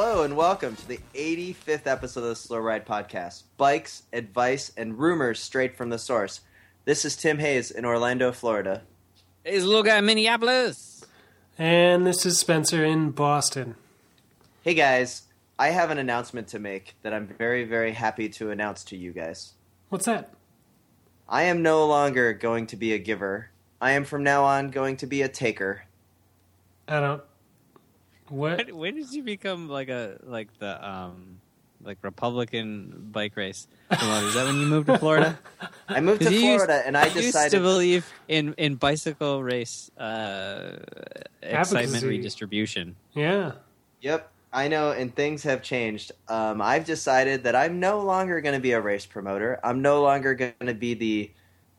Hello and welcome to the 85th episode of the Slow Ride Podcast. Bikes, advice, and rumors straight from the source. This is Tim Hayes in Orlando, Florida. Hey, it's a little guy in Minneapolis. And this is Spencer in Boston. Hey guys, I have an announcement to make that I'm very, very happy to announce to you guys. What's that? I am no longer going to be a giver. I am from now on going to be a taker. I don't. What? When, when did you become like a like the um like Republican bike race promoter? Is that when you moved to Florida? I moved to you used- Florida and I You used to believe in in bicycle race uh, excitement redistribution. Yeah. Yep, I know, and things have changed. Um, I've decided that I'm no longer going to be a race promoter. I'm no longer going to be the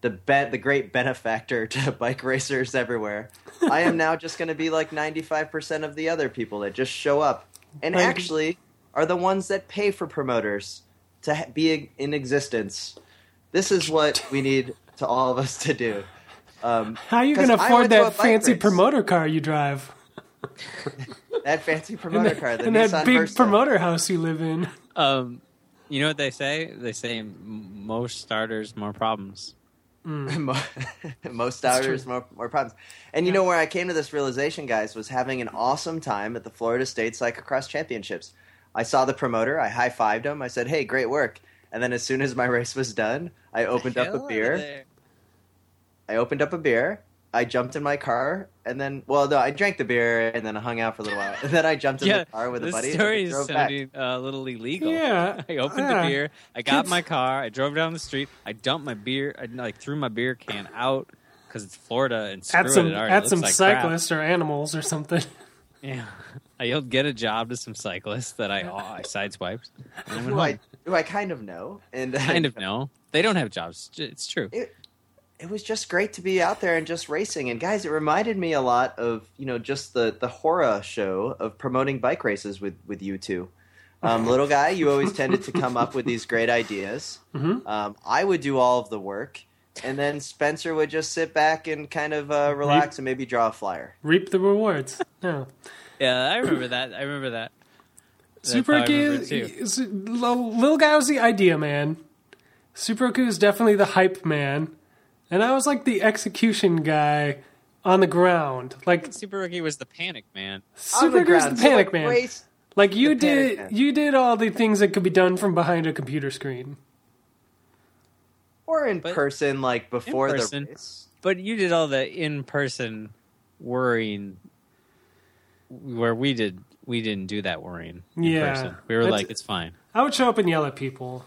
the be- the great benefactor to bike racers everywhere. I am now just going to be like 95% of the other people that just show up and Like- actually are the ones that pay for promoters to ha- be in existence. This is what we need to all of us to do. Um, How are you 'Cause going to afford went to a that fancy race. promoter car you drive? that fancy promoter that, car, the and Nissan that big Versa. promoter house you live in. Um, you know what they say? They say most starters, more problems. Mm. Mo- most starters, more, more problems. And you know where I came to this realization, guys, was having an awesome time at the Florida State Cyclocross Championships. I saw the promoter, I high fived him, I said, "Hey, great work!" And then as soon as my race was done, I opened up a beer. I opened up a beer. I jumped in my car, and then, well, no, I drank the beer and then I hung out for a little while. And then I jumped in Yeah, the car with a this buddy. story and is drove back. sounding uh, a little illegal. Yeah. I opened Yeah. the beer. I got Kids- my car. I drove down the street. I dumped my beer. I like threw my beer can out because it's Florida and screw At some it. it already at some like crap. cyclists or animals or something. Yeah, I yelled "get a job" to some cyclists that I oh, I sideswiped. And I Who. I, who I kind of know. And kind of know they don't have jobs. It's true. it, it was just great to be out there and just racing. And guys, it reminded me a lot of you know just the the horror show of promoting bike races with with you two. Um, little guy, you always tended to come up with these great ideas. Mhm. Um, I would do all of the work, and then Spencer would just sit back and kind of uh, relax and maybe draw a flyer. Reap the rewards. No. Yeah, I remember that. I remember that. That's Super how I Rookie remember is, it too. is- Lil Lil Guy was the idea man. Super Rookie is definitely the hype man. And I was like the execution guy on the ground. Like Super Rookie was the panic man. Super Rookie's ground, the panic like, man. race- Like you did, man. you did all the things that could be done from behind a computer screen. or in But- person, like before person. the race. But you did all the in-person worrying, where we did we didn't do that worrying. In Yeah. person. we were That's- like, it's fine. I would show up and yell at people.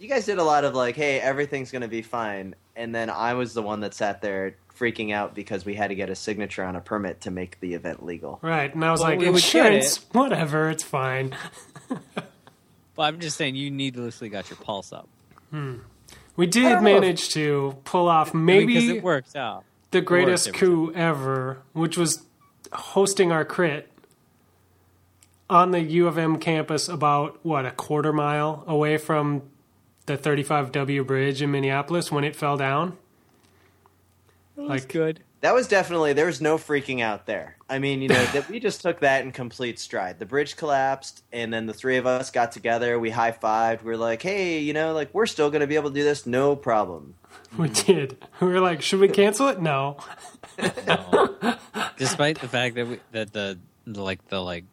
You guys did a lot of like, hey, everything's gonna be fine, and then I was the one that sat there freaking out because we had to get a signature on a permit to make the event legal. Right. And I was Well, like, we would get insurance, whatever, it's fine. But I'm just saying, you needlessly got your pulse up hmm. We did don't if- manage to pull off because maybe it worked out. the greatest every coup ever, which was hosting our crit on the U of M campus about, what, a quarter mile away from the 35W bridge in Minneapolis when it fell down. Like Like- good. That was definitely there was no freaking out there. I mean, you know, that we just took that in complete stride. The bridge collapsed, and then the three of us got together. We high fived. We are like, hey, you know, like we're still gonna be able to do this, no problem. We did. We were like, should we cancel it? No. Despite the fact that we, that the, the like the like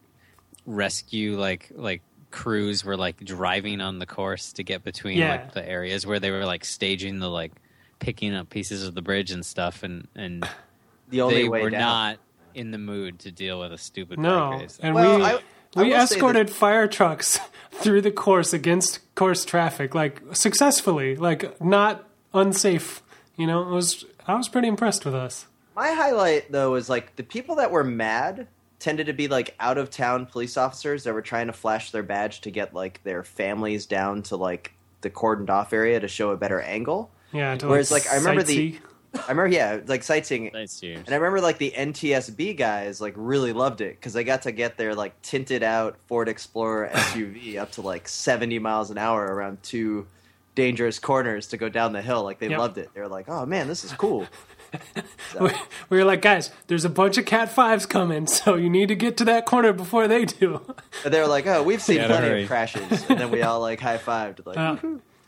rescue like like crews were like driving on the course to get between Yeah. like the areas where they were like staging the like picking up pieces of the bridge and stuff and and The only they way were down. not in the mood to deal with a stupid bike No. race. And Well, we, I- I we will say escorted fire trucks through the course against course traffic, like successfully, like not unsafe. You know, it was I was pretty impressed with us. My highlight though was like the people that were mad tended to be like out of town police officers that were trying to flash their badge to get like their families down to like the cordoned off area to show a better angle. Yeah. To, Whereas, like, I remember the- I remember, yeah, like sightseeing. That's you. And I remember like the NTSB guys like really loved it because they got to get their like tinted out Ford Explorer SUV up to like 70 miles an hour around two dangerous corners to go down the hill. Like they Yep. loved it. They were like, "Oh man, this is cool." we we were like, guys, there's a bunch of Cat Fives coming, so you need to get to that corner before they do. But they were like, "Oh, we've seen Gotta plenty hurry. of crashes," and then we all like high fived, like, Uh.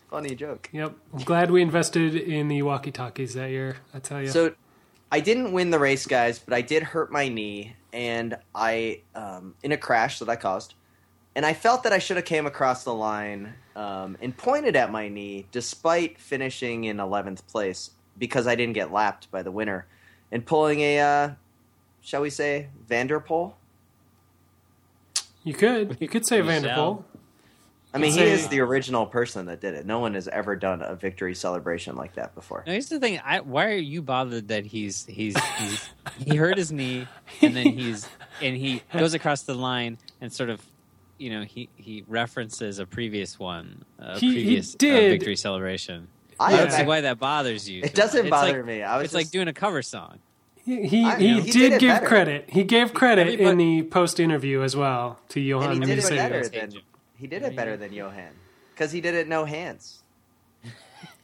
"Funny joke." Yep. I'm glad we invested in the walkie talkies that year. I tell you. So I didn't win the race, guys, but I did hurt my knee, and I um, in a crash that I caused, and I felt that I should have came across the line um, and pointed at my knee, despite finishing in eleventh place because I didn't get lapped by the winner, and pulling a, uh, shall we say, Van der Poel. you could you could say We Van der Poel. I mean, he Say- is the original person that did it. No one has ever done a victory celebration like that before. Now, here's the thing. I, why are you bothered that he's he's, he's he hurt his knee and then he's and he goes across the line and sort of you know he he references a previous one, a He- he previous uh, did. victory celebration. I I don't see why that bothers you. It doesn't bother like- me. I was it's like doing a cover song. He he, I he. He did, did give better. credit. He gave credit in the post interview as well to Johan and he did it better than he did it better than Johan because he did it no hands.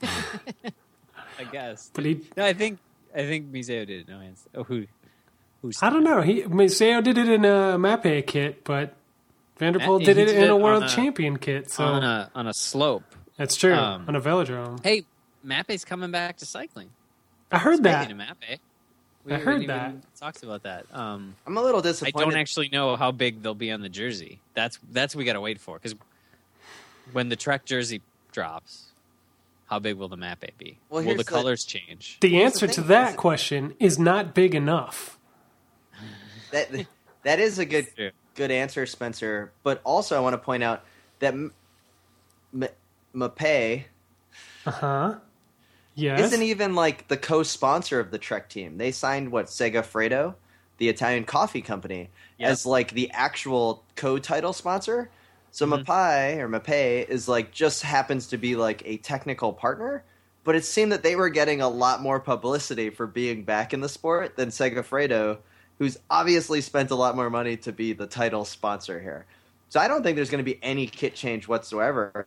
I guess. But he, No, I think I think Museeuw did it. No hands. Oh, who? Who's? I don't know. He Museeuw did it in a Mapei kit, but Vanderpool Mapei- did it did in a world a- champion kit. So on a on a slope. That's true um, on a velodrome. Hey, Mapei's coming back to cycling. I heard that. Speaking of Mapei, we I haven't heard that. Talked about that. Um, I'm a little disappointed. I don't actually know how big they'll be on the jersey. That's that's what we got to wait for because when the Trek jersey drops, how big will the Mapei be? Well, will the the- colors change? The Here's answer the to thing, that is- question is not big enough. that that is a good good answer, Spencer. But also, I want to point out that M- M- Mapei Uh huh. Yes. isn't even like the co-sponsor of the Trek team. They signed what Sega Segafredo, the Italian coffee company, Yep. as like the actual co-title sponsor. So Mhm. Mapai or Mapei is like just happens to be like a technical partner. But it seemed that they were getting a lot more publicity for being back in the sport than Sega Segafredo, who's obviously spent a lot more money to be the title sponsor here. So I don't think there's going to be any kit change whatsoever.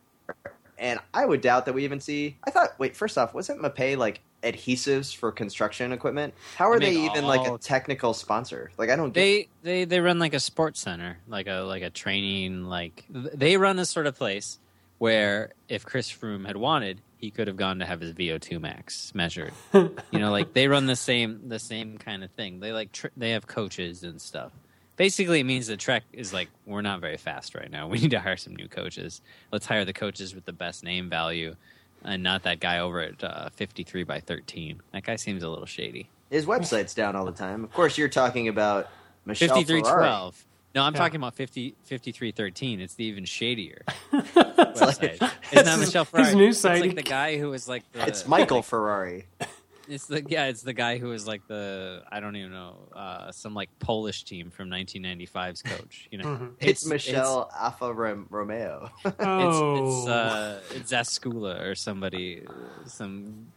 And I would doubt that we even see. I thought, wait, first off, wasn't Mapei like adhesives for construction equipment? How are They they make even like a technical sponsor? Like, I don't get. They they they run like a sports center, like a like a training like they run a sort of place where if Chris Froome had wanted, he could have gone to have his VO2 max measured. you know, like they run the same the same kind of thing. They like tr- they have coaches and stuff. Basically, it means the Trek is like we're not very fast right now. We need to hire some new coaches. Let's hire the coaches with the best name value, and not that guy over at uh, 53 by 13. That guy seems a little shady. His website's down all the time. Of course, you're talking about Michelle Fifty-three Ferrari. No, I'm Yeah. talking about 50, 5313. It's the even shadier website. like- it's not his- Michelle his Ferrari. new It's site. like the guy who was like the. It's Michael Ferrari. It's the yeah. It's the guy who was like the I don't even know uh, some like Polish team from 1995's coach. You know, Mhm. It's, Michelle Alfa Rom- Romeo. It's Oh. it's, uh, it's Zaskula or somebody, some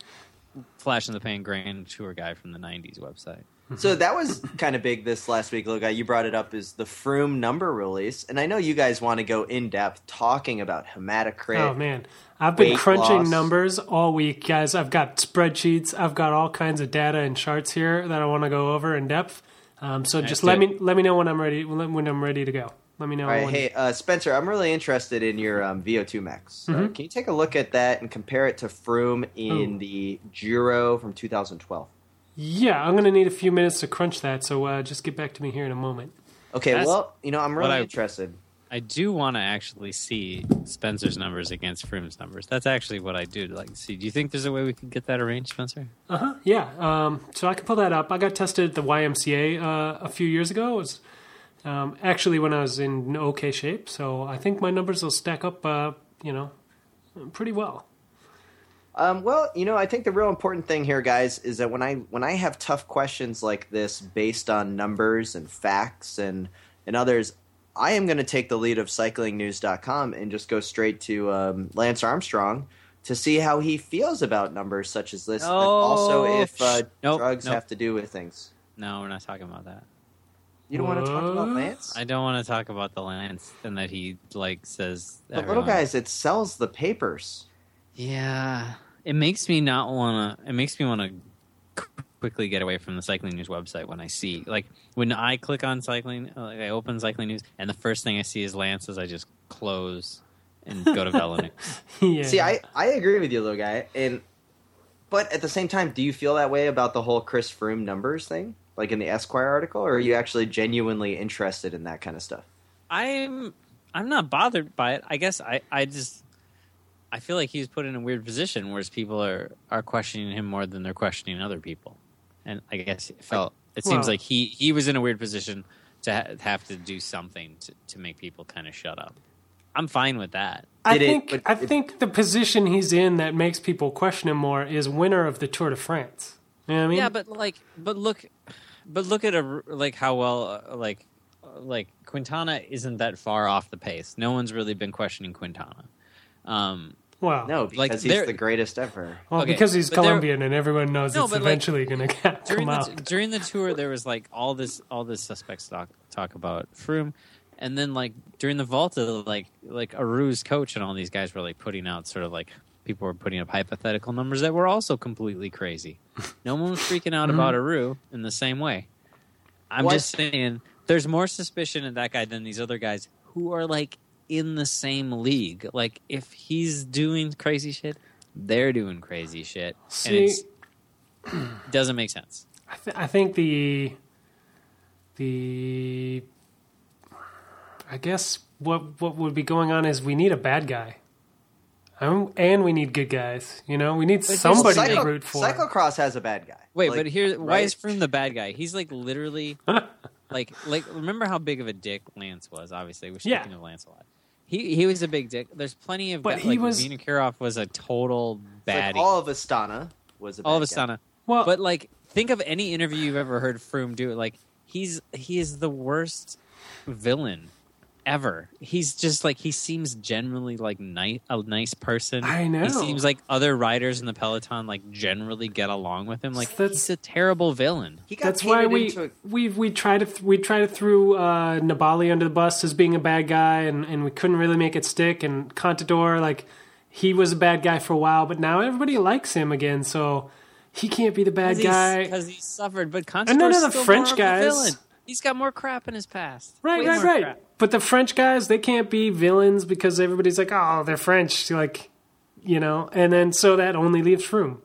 flash in the pan grand tour guy from the 90s website. So that was kind of big this last week, Loga. You brought it up is the Froome number release, and I know you guys want to go in depth talking about hematocrit. Oh man, I've been crunching loss. numbers all week, guys. I've got spreadsheets. I've got all kinds of data and charts here that I want to go over in depth. Um, so just let me let me know when I'm ready. When I'm ready to go. Let me know. All right, when, hey uh, Spencer, I'm really interested in your um, VO2 max. Uh, Mhm. can you take a look at that and compare it to Froome in Ooh. the Giro from 2012? Yeah, I'm gonna need a few minutes to crunch that. So uh, just get back to me here in a moment. Okay, That's well, you know, I'm really I- interested. I do want to actually see Spencer's numbers against Froome's numbers. That's actually what I do like to see. Do you think there's a way we can get that arranged, Spencer? Uh huh. Yeah. Um, so I can pull that up. I got tested at the YMCA uh, a few years ago. It was um, actually when I was in okay shape. So I think my numbers will stack up. Uh, you know, pretty well. Um, well, you know, I think the real important thing here, guys, is that when I when I have tough questions like this based on numbers and facts and and others, I am going to take the lead of CyclingNews.com and just go straight to um, Lance Armstrong to see how he feels about numbers such as this, and also if uh, Nope, drugs nope. have to do with things. No, we're not talking about that. You don't want to talk about Lance? I don't want to talk about the Lance and that he like says. But little guys, it sells the papers. Yeah, it makes me not want to. It makes me want to quickly get away from the cycling news website when I see like when I click on cycling, uh, like I open cycling news, and the first thing I see is Lance's. I just close and go to Velo yeah. See, I, I agree with you, little guy, and but at the same time, do you feel that way about the whole Chris Froome numbers thing, like in the Esquire article, or are you actually genuinely interested in that kind of stuff? I'm I'm not bothered by it. I guess I I just I feel like he's put in a weird position, whereas people are are questioning him more than they're questioning other people, and I guess it felt it seems Well- like he he was in a weird position to ha- have to do something to to make people kind of shut up. I'm fine with that. I Did it- think but I it- think the position he's in that makes people question him more is winner of the Tour de France. You know what I mean? Yeah, but like, but look, but look at a like how well uh, like uh, like Quintana isn't that far off the pace. No one's really been questioning Quintana. Um, well, No, because Like, he's the greatest ever. well, okay, because he's Colombian and everyone knows No, it's but, like, eventually going to during come the out. during the tour, there was like all this all this suspects talk talk about Froome, and then like during the Vuelta, like like Aru's coach and all these guys were like putting out sort of like people were putting up hypothetical numbers that were also completely crazy. No one was freaking out about Aru in the same way. I'm What? just saying, there's more suspicion in that guy than these other guys who are like in the same league. Like if he's doing crazy shit, they're doing crazy shit, See- and it's doesn't make sense. I, th- I think the the I guess what what would be going on is we need a bad guy, um, and we need good guys. You know, we need here's- somebody Cyclo- to root for. Cyclocross has a bad guy. Wait, Like, but here, why right? is Froome the bad guy? He's like literally, like, like remember how big of a dick Lance was? Obviously, we're Yeah. speaking of Lance a lot. He he was a big dick. There's plenty of, But guys, he like was- Vinokurov was a total It's like baddie. all of Astana was a bad all of guy. Astana. well, But like, think of any interview you've ever heard Froome do. Like, he's he is the worst villain ever. He's just like he seems generally like nice, a nice person. I know. He seems like other riders in the peloton like generally get along with him. Like That's- he's a terrible villain. He got That's why we into a- we we tried to th- we tried to throw uh, Nibali under the bus as being a bad guy, and, and we couldn't really make it stick. And Contador, like he was a bad guy for a while, but now everybody likes him again, so he can't be the bad guy. because he suffered. But And none Contador's of the still French more of guys- villain. He's got more crap in his past. Right, Way right, right. crap. But the French guys, they can't be villains because everybody's like, oh, they're French, like you know, and then so that only leaves room.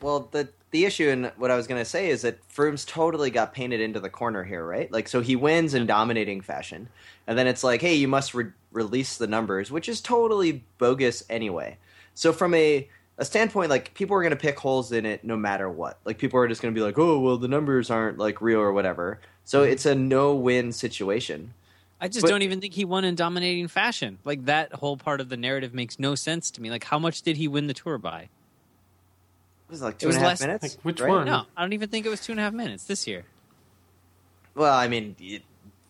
Well, the the issue and what I was going to say is that Froome's totally got painted into the corner here, right? Like, so he wins in dominating fashion, and then it's like, hey, you must re- release the numbers, which is totally bogus anyway. So from a a standpoint, like people are going to pick holes in it no matter what. Like people are just going to be like, oh, well, the numbers aren't like real or whatever. So mm-hmm. it's a no win situation. I just But- don't even think he won in dominating fashion. Like that whole part of the narrative makes no sense to me. Like how much did he win the tour by? It was like It two was and a half less- minutes. like, which right? one? No, I don't even think it was two and a half minutes this year. Well, I mean, y-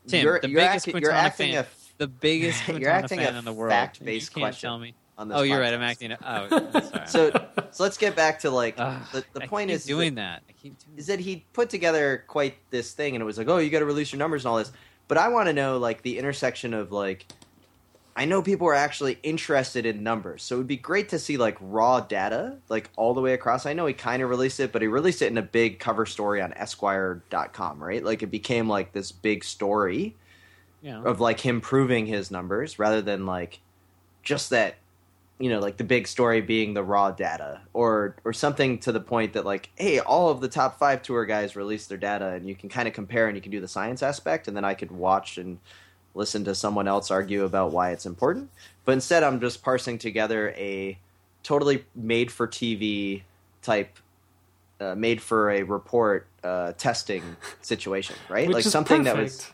Tim, you're, the you're biggest acting, you're acting fan, a the biggest You're acting fan a in the world. fact-based You can't question Tell me. On this. Oh, you're right. I'm acting. Oh. So, so let's get back to like Ugh, the, the point is doing that, that. I keep doing is that he put together quite this thing, and it was like, oh, you got to release your numbers and all this. But I want to know like the intersection of like, I know people are actually interested in numbers, so it would be great to see like raw data, like all the way across. I know he kind of released it, but he released it in a big cover story on Esquire.com, right? Like it became like this big story know, of like him proving his numbers rather than like just that you know like the big story being the raw data or or something to the point that like hey all of the top five tour guys release their data and you can kind of compare and you can do the science aspect and then i could watch and listen to someone else argue about why it's important. But instead i'm just parsing together a totally made for tv type uh, made for a report uh, testing situation right? Which like is something that was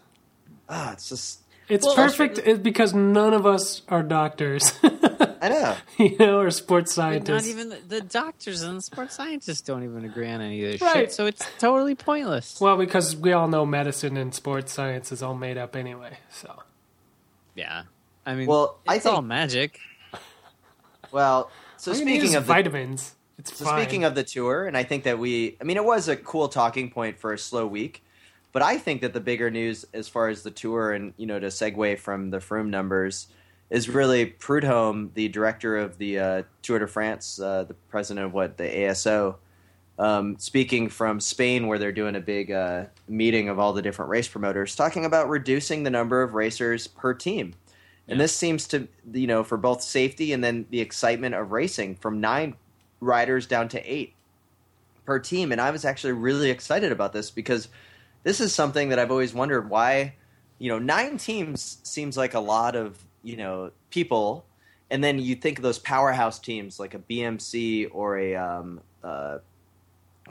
ah it's just It's Well, perfect it- because none of us are doctors. I know. you know, or sports scientists. not even the, the doctors and the sports scientists don't even agree on any of this Right. shit. So it's totally pointless. well, because we all know medicine and sports science is all made up anyway. So yeah, I mean, Well, I it's all magic. Well, so all speaking of the vitamins. It's So fine. speaking of the tour, and I think that we, I mean, it was a cool talking point for a slow week, but I think that the bigger news as far as the tour and you know to segue from the Froome numbers is really Prudhomme, the director of the uh, Tour de France, uh, the president of what the ASO, um, speaking from Spain where they're doing a big uh, meeting of all the different race promoters, talking about reducing the number of racers per team. And this seems to, you know, for both safety and then the excitement of racing from nine riders down to eight per team. And I was actually really excited about this because this is something that I've always wondered why, you know, nine teams seems like a lot of, you know, people. And then you think of those powerhouse teams like a BMC or a um, uh,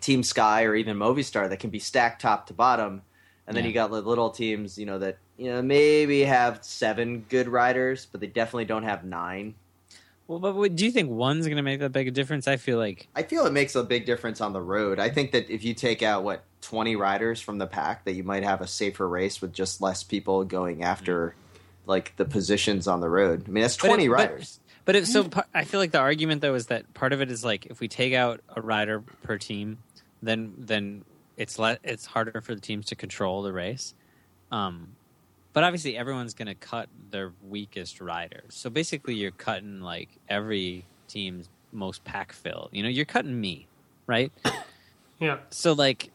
Team Sky or even Movistar that can be stacked top to bottom. And then Yeah. you got the little teams, you know, that you know maybe have seven good riders, but they definitely don't have nine. Well, but what, do you think one's going to make that big a difference? I feel like I feel it makes a big difference on the road. I think that if you take out what twenty riders from the pack, that you might have a safer race with just less people going after like the positions on the road. I mean, that's twenty it- but- riders. But if so, I feel like the argument though is that part of it is like if we take out a rider per team, then then it's le- it's harder for the teams to control the race. Um, but obviously, everyone's going to cut their weakest riders. So basically, you're cutting like every team's most pack fill. You know, you're cutting me, right? yeah, So like,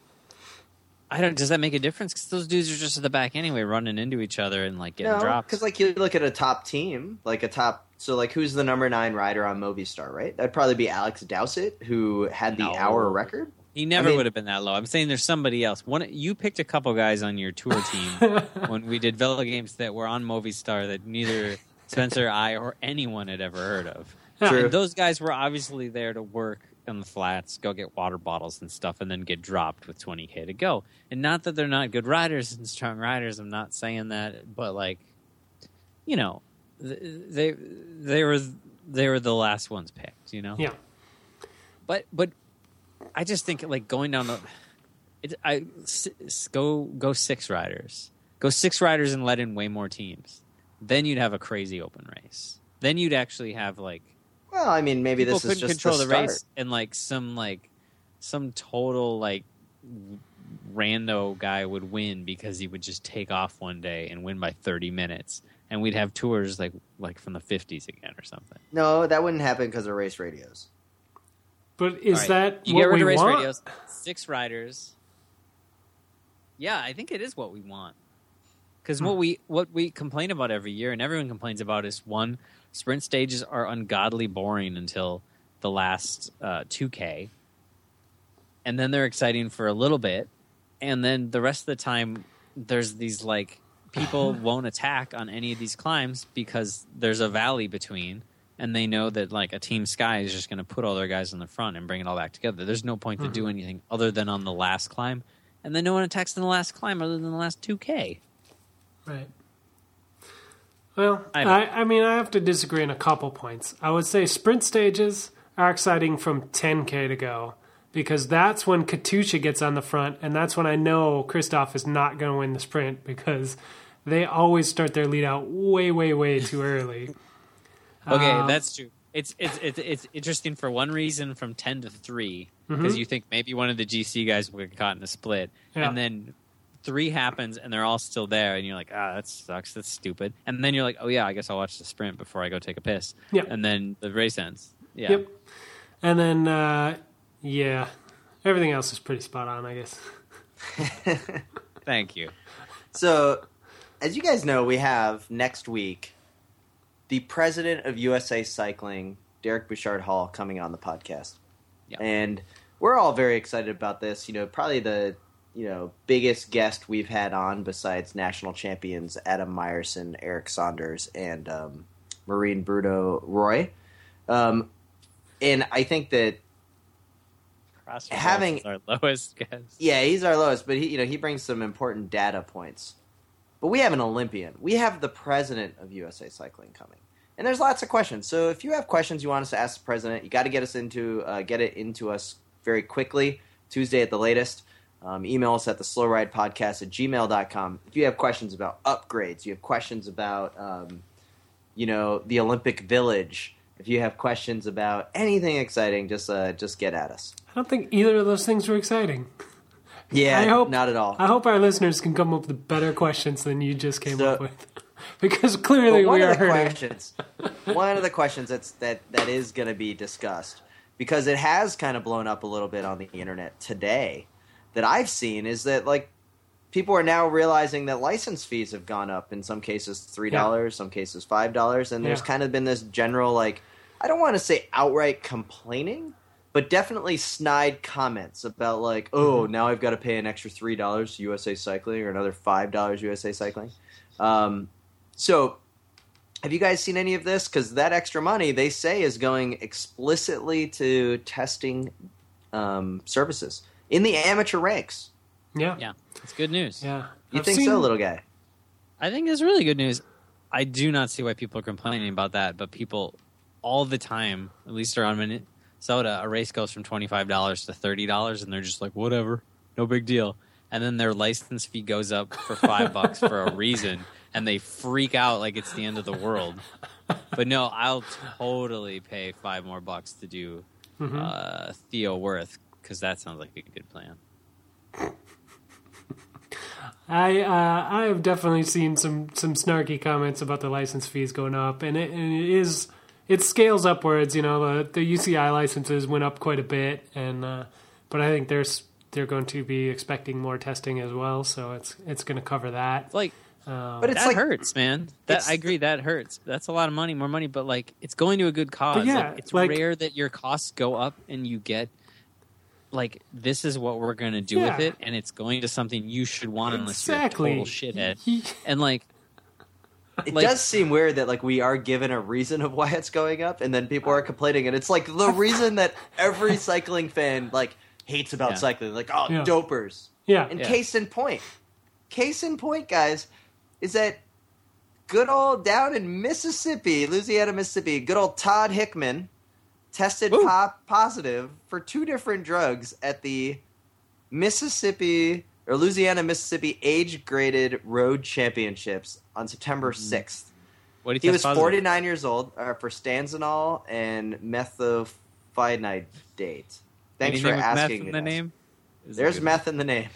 I don't. Does that make a difference? Because those dudes are just at the back anyway, running into each other and like getting No, dropped. because like you look at a top team, like a top. So like, who's the number nine rider on Movistar? Right, that'd probably be Alex Dowsett, who had the No. hour record. He never I mean- would have been that low. I'm saying there's somebody else. One, you picked a couple guys on your tour team when we did Velo games that were on Movistar that neither Spencer, I, or anyone had ever heard of. True. And those guys were obviously there to work on the flats, go get water bottles and stuff, and then get dropped with 20k to go. And not that they're not good riders and strong riders. I'm not saying that, but like, you know, they they were they were the last ones picked. You know. yeah. But but I just think like going down the it, I s- s- go go six riders. Go six riders and let in way more teams. Then you'd have a crazy open race. Then you'd actually have like Well, I mean, maybe people this couldn't just control the, the, start. race and like some like some total like rando guy would win because he would just take off one day and win by 30 minutes and we'd have tours like like from the 50s again or something. No, that wouldn't happen because of race radios. But is All right. that you what get rid we of race want? radios? Six riders. Yeah, I think it is what we want. Because Hmm. what we what we complain about every year, and everyone complains about, is one sprint stages are ungodly boring until the last uh, two k, and then they're exciting for a little bit, and then the rest of the time there's these like people won't attack on any of these climbs because there's a valley between. And they know that like a team sky is just going to put all their guys in the front and bring it all back together. There's no point to do anything other than on the last climb. And then no one attacks in the last climb other than the last 2k Right. Well, I I. I, mean, I have to disagree on a couple points. I would say sprint stages are exciting from 10K to go because that's when Katusha gets on the front, and that's when I know Kristoff is not going to win the sprint because they always start their lead out way, way, way too early. okay Um, that's true it's, it's it's it's interesting for one reason from 10 to 3 Mm-hmm. because you think maybe one of the gc guys will get caught in a split Yeah. and then three happens and they're all still there and you're like ah that sucks that's stupid and then you're like oh yeah i guess i'll watch the sprint before i go take a piss Yeah. and then the race ends yeah Yep. And then, uh, yeah, everything else is pretty spot on, I guess. thank you So, as you guys know, we have next week the president of USA Cycling, Derek Bouchard Hall, coming on the podcast. Yeah. And we're all very excited about this. You know, probably the you know biggest guest we've had on besides national champions Adam Myerson, Eric Saunders, and um, Maureen Bruno Roy. Um, and I think that Having- our lowest guess. yeah, he's our lowest, but he you know he brings some important data points. But we have an Olympian. We have the president of USA Cycling coming. And there's lots of questions. So if you have questions you want us to ask the president, you got to get us into uh, get it into us very quickly. Tuesday at the latest. Um, email us at the slow ride podcast at gmail.com. If you have questions about upgrades, you have questions about, um, you know, the Olympic Village, if you have questions about anything exciting, just uh, just get at us. I don't think either of those things were exciting. Yeah, I hope not at all. I hope our listeners can come up with better questions than you just came So- up with, because clearly we are hurting. questions, one of the questions that's that that is going to be discussed because it has kind of blown up a little bit on the internet today that I've seen is that like people are now realizing that license fees have gone up in some cases three dollars, some cases five dollars, and there's kind of been this general like I don't want to say outright complaining. But definitely snide comments about like, oh, Mm-hmm. now I've got to pay an extra three dollars USA Cycling or another five dollars USA Cycling. Um, so have you guys seen any of this? Because that extra money they say is going explicitly to testing um, services in the amateur ranks. Yeah, Yeah, it's good news. yeah. You I've think seen- so, little guy? I think it's really good news. I do not see why people are complaining about that, but people all the time, at least around Minnesota, a race goes from twenty five dollars to thirty dollars, and they're just like, whatever, no big deal. And then their license fee goes up for five bucks for a reason, and they freak out like it's the end of the world. But no, I'll totally pay five more bucks to do Mm-hmm. uh, Theo Wirth because that sounds like a good plan. I uh, I have definitely seen some some snarky comments about the license fees going up, and it, and it is it scales upwards. You know, the the UCI licenses went up quite a bit, and uh, but I think there's they're going to be expecting more testing as well, so it's it's going to cover that. Like Um, But it's that like hurts, man. That I agree. That hurts. That's a lot of money, more money. But like, it's going to a good cause. yeah, like, it's like- rare that your costs go up and you get like this is what we're going to do with it, and it's going to something you should want unless exactly. you're a total shithead. And like, It Like- does seem weird that like we are given a reason of why it's going up, and then people are complaining, and it's like the reason that every cycling fan like hates about Yeah. cycling, like oh Yeah. dopers. yeah, And Yeah. case in point, case in point, guys, is that good old down in Mississippi, Louisiana, Mississippi, good old Todd Hickman tested po- positive for two different drugs at the Mississippi or Louisiana, Mississippi age graded road championships on September 6th. what do you He was 49 years old uh, for stanzanol and methylphenidate. Thanks for asking. in me the name. Is There's meth in the name.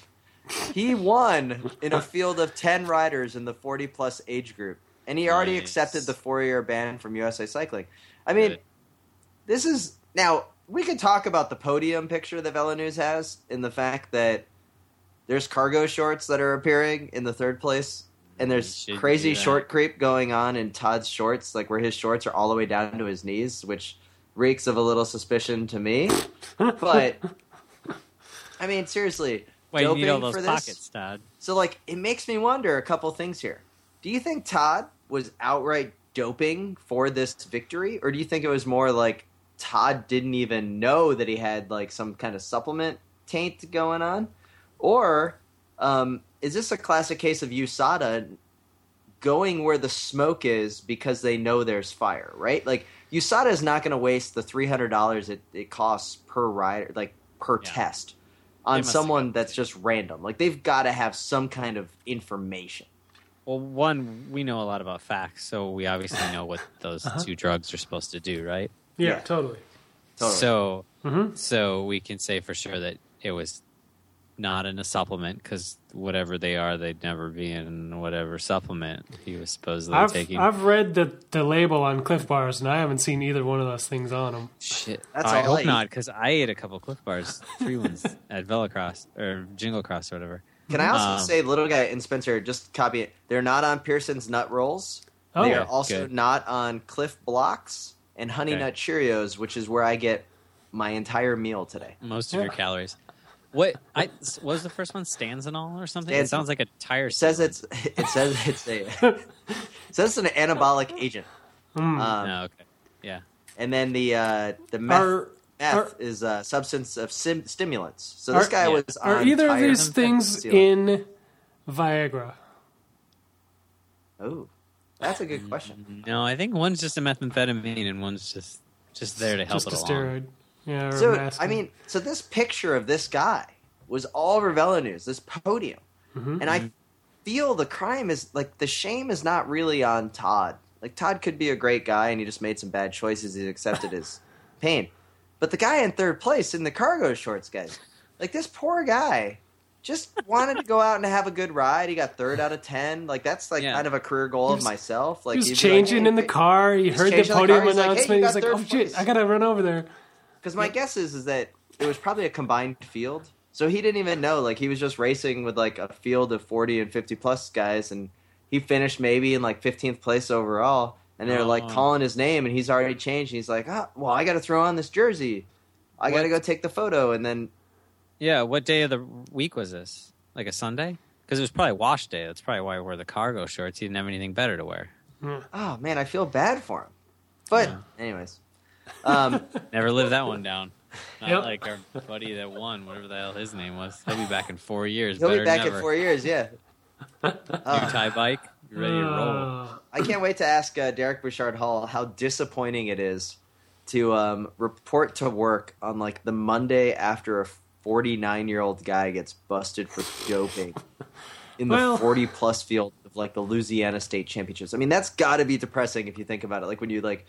He won in a field of 10 riders in the 40 plus age group. And he already Nice. accepted the four year ban from USA Cycling. I mean, Good. This is. Now, we could talk about the podium picture that Velo News has in the fact that there's cargo shorts that are appearing in the third place. And there's crazy short creep going on in Todd's shorts, like where his shorts are all the way down to his knees, which reeks of a little suspicion to me. But, I mean, seriously, Why you need all doping those for this? pockets, Todd? So, like, it makes me wonder a couple things here. Do you think Todd was outright doping for this victory, or do you think it was more like Todd didn't even know that he had like some kind of supplement taint going on, or um, is this a classic case of USADA going where the smoke is because they know there's fire, right? Like USADA is not going to waste the three hundred dollars it, it costs per rider, like per Yeah. test, on someone that's just random. Like they've got to have some kind of information. Well, one, we know a lot about facts, so we obviously know what those Uh-huh. two drugs are supposed to do, right? Yeah, Yeah. totally. Totally. So, Mhm. so we can say for sure that it was not in a supplement because whatever they are, they'd never be in whatever supplement he was supposedly I've taking. I've read the the label on Clif Bars, and I haven't seen either one of those things on them. Shit, That's I all I hope not because I ate a couple Clif Bars, three ones at Velocross or Jingle Cross or whatever. Can I also Um, say, little guy and Spencer, just copy it. They're not on Pearson's nut rolls. Oh, they are also good. not on Clif Bloks and Honey Okay. Nut Cheerios, which is where I get my entire meal today. Most of your calories. What I what was the first one? Stanzanol or something? It sounds like a tire. It says it's it says it's a it says it's an anabolic agent. Mm. Um, no, okay, yeah. And then the uh, the meth, Are meth are- is a substance of sim- stimulants. So this Are- guy yeah. was are on either of these things in Viagra? Oh, That's a good question. No, I think one's just a methamphetamine and one's just just there to help Just a along. steroid. Yeah. So mask. I mean, so this picture of this guy was all over News, this podium, Mhm. and I feel the crime is like the shame is not really on Todd. Like Todd could be a great guy, and he just made some bad choices. He accepted his pain, but the guy in third place in the cargo shorts, guys, like this poor guy. Just wanted to go out and have a good ride. He got third out of ten. Like that's like Yeah. kind of a career goal He of myself. Like he was he'd like, changing "Hey, in the car. He heard the changing in the podium car. He's like, "Hey, announcement. He's like, "Oh shit. I gotta run over there." Because my guess is is that it was probably a combined field, so he didn't even know. Like he was just racing with like a field of forty and fifty plus guys, and he finished maybe in like fifteenth place overall. And they're like Oh. calling his name, and he's already changed. And he's like, "Ah, well, I got to throw on this jersey. I got to go take the photo." And then Yeah, what day of the week was this? Like a Sunday? Because it was probably wash day. That's probably why I wore the cargo shorts. He didn't have anything better to wear. oh man, I feel bad for him. But Yeah. anyways, um, Never lived that one down. Not Yep. like our buddy that won, whatever the hell his name was. He'll be back in four years. he'll be back in four years. Yeah. New tie bike, you ready to roll? Uh, I can't wait to ask uh, Derek Bouchard Hall how disappointing it is to um, report to work on like the Monday after a 49 year old guy gets busted for doping in the Well- 40 plus field of like the Louisiana State Championships. I mean, that's got to be depressing if you think about it. Like when you like.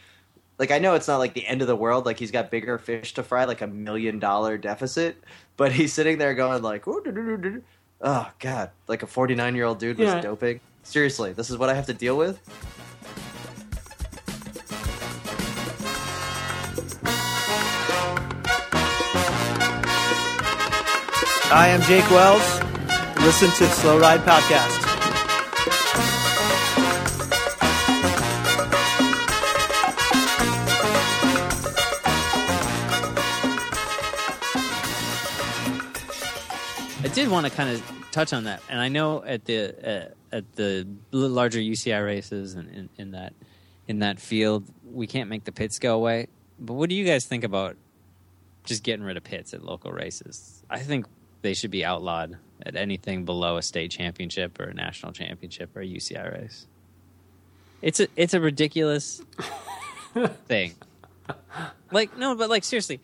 Like I know it's not like the end of the world. Like he's got bigger fish to fry, like a million dollar deficit. But he's sitting there going like, "Ooh, doo, doo, doo, doo." "Oh God!" Like a forty nine year old dude was Yeah. doping. Seriously, this is what I have to deal with. I am Jake Wells. Listen to Slow Ride Podcast. I did want to kind of touch on that, and I know at the uh, at the larger UCI races and in, in that in that field, we can't make the pits go away. But what do you guys think about just getting rid of pits at local races? I think they should be outlawed at anything below a state championship or a national championship or a UCI race. It's a it's a ridiculous thing. Like no, but like seriously,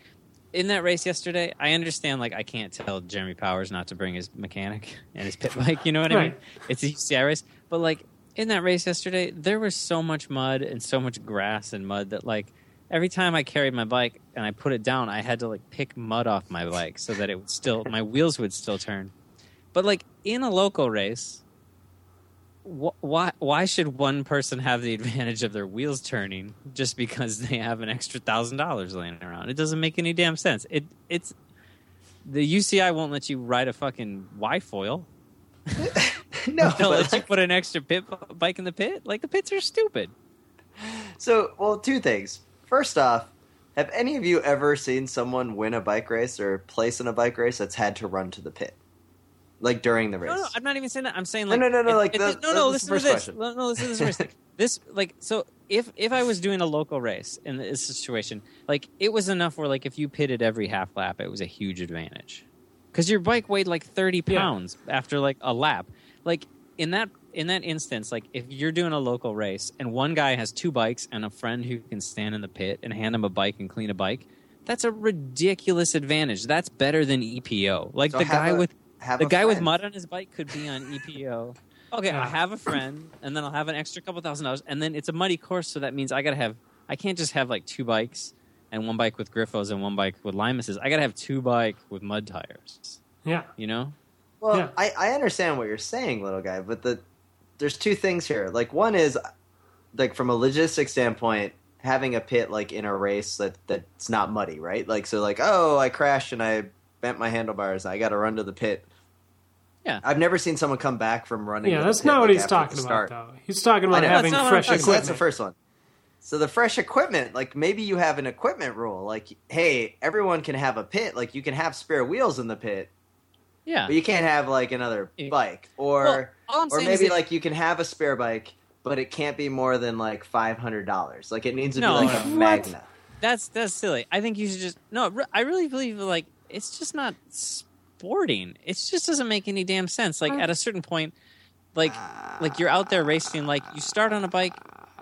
in that race yesterday, I understand like I can't tell Jeremy Powers not to bring his mechanic and his pit bike. You know what I mean? It's a UCI race, but like in that race yesterday, there was so much mud and so much grass and mud that like every time I carried my bike and I put it down, I had to like pick mud off my bike so that it would still my wheels would still turn. But like in a local race, wh- why why should one person have the advantage of their wheels turning just because they have an extra thousand dollars laying around? It doesn't make any damn sense. It it's the UCI won't let you ride a fucking Y foil. no, They'll but, let you put an extra pit bike in the pit. Like the pits are stupid. so well, two things. First off, have any of you ever seen someone win a bike race or place in a bike race that's had to run to the pit, like during the race? No, no, I'm not even saying that. I'm saying like no, no, no, if- like, if- that- no, no. that's Listen to this. question. No, no, listen to this. this like so if if I was doing a local race in this situation, like it was enough where like if you pitted every half lap, it was a huge advantage because your bike weighed like 30 Yeah. pounds after like a lap. Like in that in that instance, like if you're doing a local race and one guy has two bikes and a friend who can stand in the pit and hand him a bike and clean a bike. That's a ridiculous advantage. That's better than EPO. Like So the guy a- with the a guy with mud on his bike could be on EPO. Okay, I have a friend, and then I'll have an extra couple thousand dollars, and then it's a muddy course, so that means I gotta have. I can't just have like two bikes and one bike with Grifos and one bike with Limuses. I gotta have two bike with mud tires. yeah. You know? Well, Yeah. I, I understand what you're saying, little guy, but the there's two things here. Like one is like from a logistic standpoint, having a pit like in a race that that's not muddy, right? Like so like, oh, I crashed and I bent my handlebars, I gotta run to the pit. Yeah. I've never seen someone come back from running. Yeah, that's pit, not what like, he's talking about, start. though. He's talking about having That's fresh I'm Okay, talking so equipment. that's the first one. So the fresh equipment, like maybe you have an equipment rule, like hey, everyone can have a pit, like you can have spare wheels in the pit, Yeah. but you can't have like another bike, or Well, or maybe like you can have a spare bike, but it can't be more than like five hundred dollars. Like it needs to No, be like a Magna. That's that's silly. I think you should just no. re- I really believe like it's just not sporting. It just doesn't make any damn sense. Like at a certain point, like like you're out there racing. Like you start on a bike,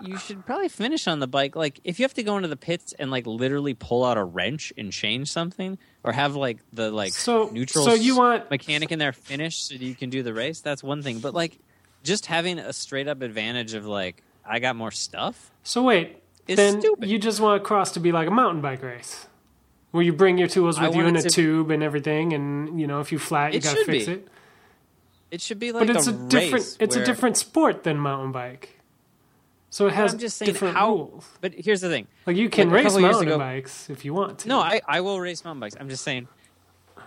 you should probably finish on the bike. Like if you have to go into the pits and like literally pull out a wrench and change something, or have like the like So- neutral so you want- mechanic in there finish so you can do the race. That's one thing. But like just having a straight up advantage of like I got more stuff. So wait, then stupid. you just want cross to be like a mountain bike race, where you bring your tools I with you want in a tube and everything, and you know if you flat, you gotta fix be. it. It should be like But it's a, race different. It's a different sport than mountain bike, so it has I'm just saying different how. rules. But here's the thing. Like you can Like, race mountain ago- bikes if you want to. No, I, I will race mountain bikes. I'm just saying.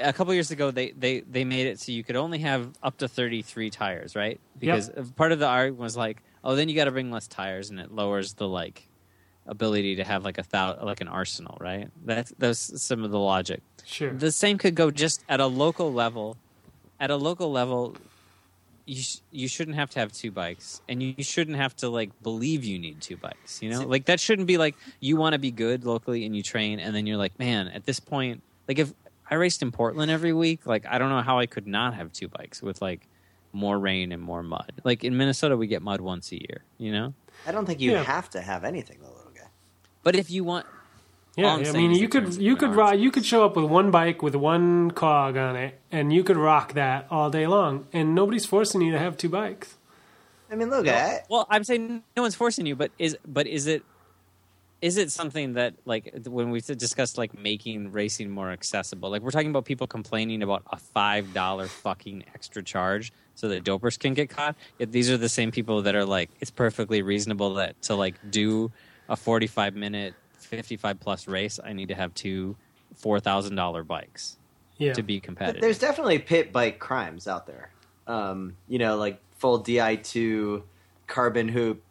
A couple years ago, they, they, they made it so you could only have up to 33 tires, right? Because part of the argument was like, oh, then you got to bring less tires, and it lowers the like ability to have like a thou- like an arsenal, right? That's that's some of the logic. sure. The same could go just at a local level. At a local level, you sh- you shouldn't have to have two bikes, and you, you shouldn't have to like believe you need two bikes. You know, like that shouldn't be like you want to be good locally and you train, and then you're like, man, at this point, like if I raced in Portland every week, like I don't know how I could not have two bikes with like more rain and more mud. Like in Minnesota, we get mud once a year. You know, I don't think you Yeah. have to have anything, though, little guy. but if you want, Yeah, I'm I saying mean, you could you could ride, you could show up with one bike with one cog on it, and you could rock that all day long, and nobody's forcing you to have two bikes. I mean, little guy. Well, I'm saying no one's forcing you, but is but is it is it something that like when we discussed like making racing more accessible? Like we're talking about people complaining about a five dollar fucking extra charge so that dopers can get caught. Yet these are the same people that are like it's perfectly reasonable that to like do a 45 minute 55 plus race, I need to have two four thousand dollar bikes Yeah, to be But competitive. there's definitely pit bike crimes out there. Um, you know, like full Di2 carbon hoop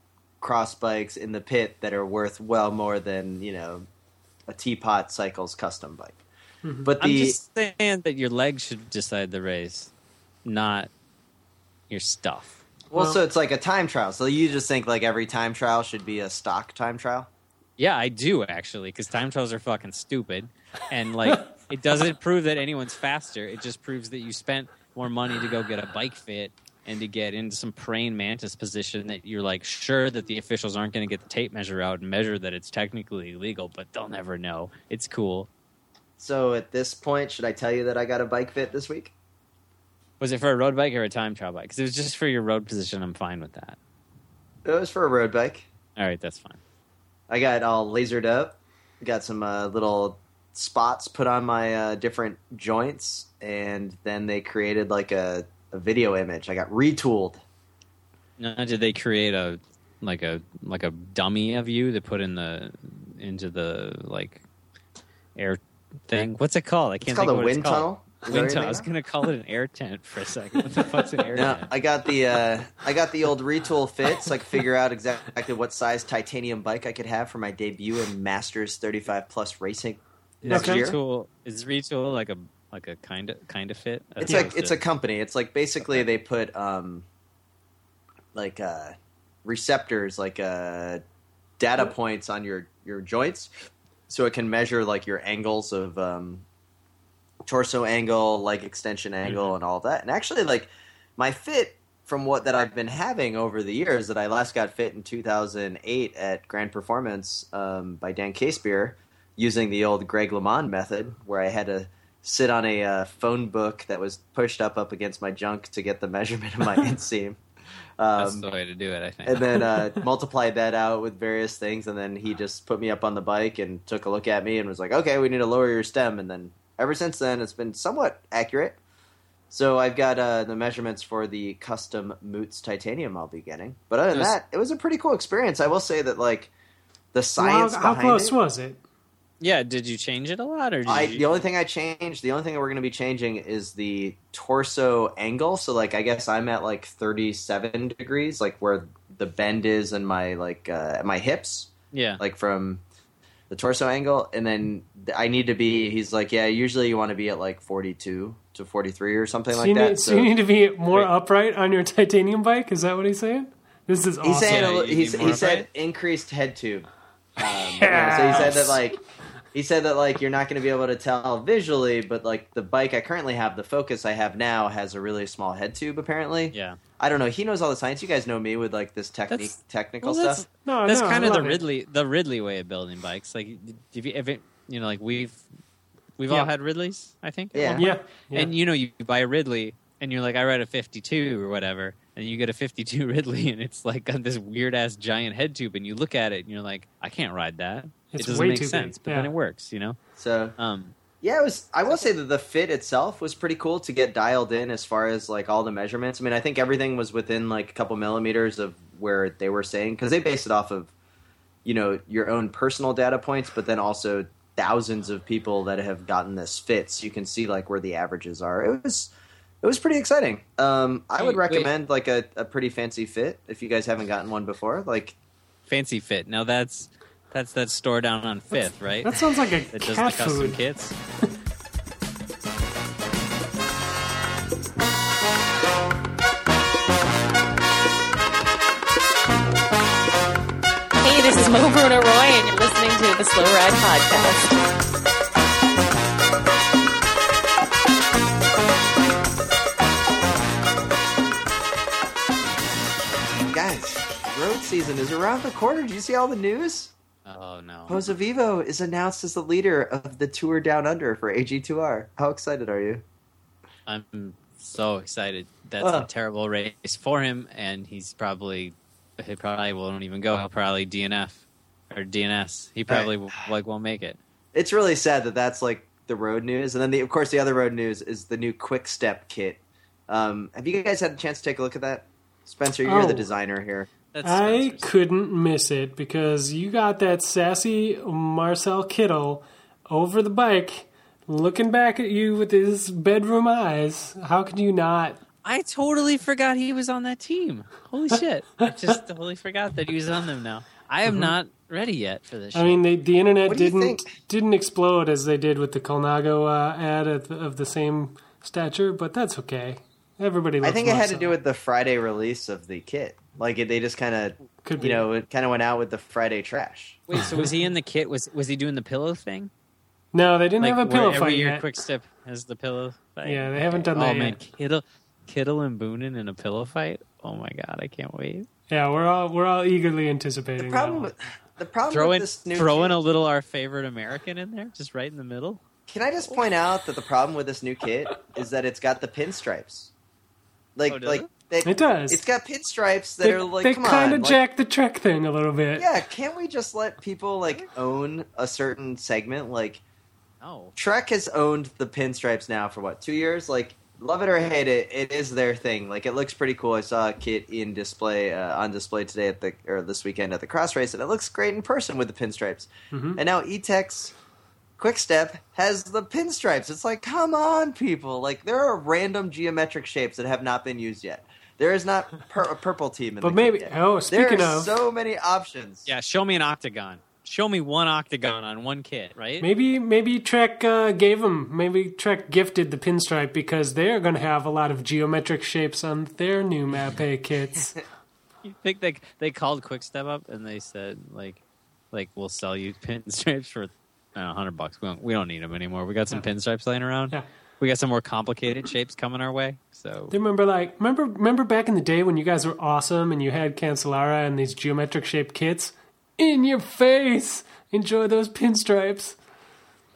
cross bikes in the pit that are worth well more than you know a teapot cycles custom bike. But I'm the just saying that your legs should decide the race, not your stuff. well, Well- so it's like a time trial. So you just think like every time trial should be a stock time trial. Yeah, I do actually, because time trials are fucking stupid, and like it doesn't prove that anyone's faster. It just proves that you spent more money to go get a bike fit and to get into some praying mantis position that you're like sure that the officials aren't going to get the tape measure out and measure that it's technically illegal, but they'll never know. It's cool. So at this point, should I tell you that I got a bike fit this week? Was it for a road bike or a time trial bike? Because it was just for your road position. I'm fine with that. It was for a road bike. All right, that's fine. I got all lasered up. Got some uh, little spots put on my uh, different joints, and then they created like a, a video image. I got retooled. Now, did they create a like a like a dummy of you to put in the into the like air thing? What's it called? I can't called think a it's wind tunnel. Is that Wind what tunnel. I was gonna call it an air tent for a second. What the fuck's an air? No, tent? I got the uh, I got the old Retül fit, so I could figure out exactly what size titanium bike I could have for my debut in Masters 35 Plus racing next Okay. year. Retül is Retül like a like a kind of kind of fit. It's like it's a company. It's like basically they put um like uh receptors like uh data points on your your joints so it can measure like your angles of um torso angle, like extension angle and all that. And actually like my fit from what that I've been having over the years that I last got fit in 2008 at Grand Performance um, by Dan Casebeer using the old Greg LeMond method where I had to sit on a uh, phone book that was pushed up up against my junk to get the measurement of my inseam. that's Um, the way to do it. I think. and then uh, multiply that out with various things, and then he just put me up on the bike and took a look at me and was like, "Okay, we need to lower your stem." And then ever since then, it's been somewhat accurate. So I've got uh, the measurements for the custom Moots titanium I'll be getting. But other than Yes. that, it was a pretty cool experience. I will say that like the Well, science how, how behind close it. was it? yeah, did you change it a lot, or did I, you? the only thing I changed, the only thing that we're going to be changing is the torso angle. So, like, I guess I'm at like 37 degrees, like where the bend is in my like uh, my hips, yeah, like from the torso angle, and then I need to be. He's like, yeah, usually you want to be at like 42 to 43 or something So, like you that. need, so you need to be more Wait. upright on your titanium bike. Is that what he's saying? This is awesome. He's saying Yeah, a he's, he more said increased head tube. Um, yeah, so he said that like he said that like you're not going to be able to tell visually, but like the bike I currently have, the Focus I have now, has a really small head tube. Apparently, Yeah. I don't know. He knows all the science. You guys know me with like this technique, That's- technical Well, that's stuff. No, that's no, I kind of the love it. Ridley the Ridley way of building bikes. Like if you if it you know like we've we've Yeah. all had Ridleys, I think. Yeah. Yeah, yeah. And you know you buy a Ridley and you're like I ride a 52 or whatever and you get a 52 Ridley and it's like got this weird ass giant head tube and you look at it and you're like I can't ride that. It's it doesn't way make too big, sense, but then it works, you know. So Um yeah, it was. I will say that the fit itself was pretty cool to get dialed in as far as like all the measurements. I mean, I think everything was within like a couple millimeters of where they were saying because they based it off of you know your own personal data points, but then also thousands of people that have gotten this fit, so you can see like where the averages are. It was. It was pretty exciting. Um, I would Wait, wait. recommend like a, a pretty fancy fit if you guys haven't gotten one before. Like fancy fit. Now that's that's that store down on 5th, right? that sounds like a that does cat the custom food. kits. Hey, this is Mo Bruno Roy, and you're listening to the Slow Ride Podcast. guys, road season is around the corner. Do you see all the news? Oh no. Jose Vivo is announced as the leader of the Tour Down Under for AG2R. How excited are you? I'm so excited. That's Uh. a terrible race for him, and he's probably he probably won't even go. He'll probably DNF or DNS. He probably like won't make it. It's really sad that that's like the road news, and then the, of course the other road news is the new Quick Step kit. Um, have you guys had a chance to take a look at that? Spencer, you're Oh. the designer here. That's I couldn't miss it because you got that sassy Marcel Kittel over the bike looking back at you with his bedroom eyes. How could you not? I totally forgot he was on that team. Holy shit! I just totally forgot that he was on them. Now I am not ready yet for this. Mm-hmm. I mean, they, the internet What didn't didn't explode as they did with the Colnago uh, ad of, of the same stature, but that's okay. Everybody. Loves I think it had to do with the Friday release of the kit. Like it, they just kind of, Could be. you know, it kind of went out with the Friday trash. Wait, so was he in the kit? Was was he doing the pillow thing? No, they didn't Like have a where pillow every fight year, yet. Quick Step has the pillow fight. Yeah, they haven't done oh that man, yet. Kittel, Kittel and Boonen in a pillow fight. Oh my god, I can't wait. Yeah, we're all we're all eagerly anticipating. The that problem, one. with, the problem Throw with in, this new throw a little our favorite American in there, just right in the middle. Can I just point out that the problem with this new kit is that it's got the pinstripes. Like, Oh, like it? They, It does. It's got pinstripes that they, are like, they kind of like- jack the Trek thing a little bit. Yeah, can't we just let people like own a certain segment? Like Oh, Trek has owned the pinstripes now for what two years? Like, love it or hate it, it is their thing. Like, it looks pretty cool. I saw a kit in display uh, on display today at the or this weekend at the cross race, and it looks great in person with the pinstripes. Mhm. And now Etixx Quick Step has the pinstripes. It's like, come on, people! Like, there are random geometric shapes that have not been used yet. There is not per- a purple team in But the maybe- kit yet. oh, there are of- so many options. yeah. Show me an octagon. Show me one octagon on one kit, right? Maybe maybe Trek uh, gave them. Maybe Trek gifted the pinstripe because they're going to have a lot of geometric shapes on their new Mapei kits. You think they they called Quick Step up and they said like, like we'll sell you pinstripes for a hundred bucks. We don't we don't need them anymore. We got some pinstripes laying around. Yeah. We got some more complicated shapes coming our way. So They remember like remember remember back in the day when you guys were awesome and you had Cancellara and these geometric shaped kits in your face. Enjoy those pinstripes.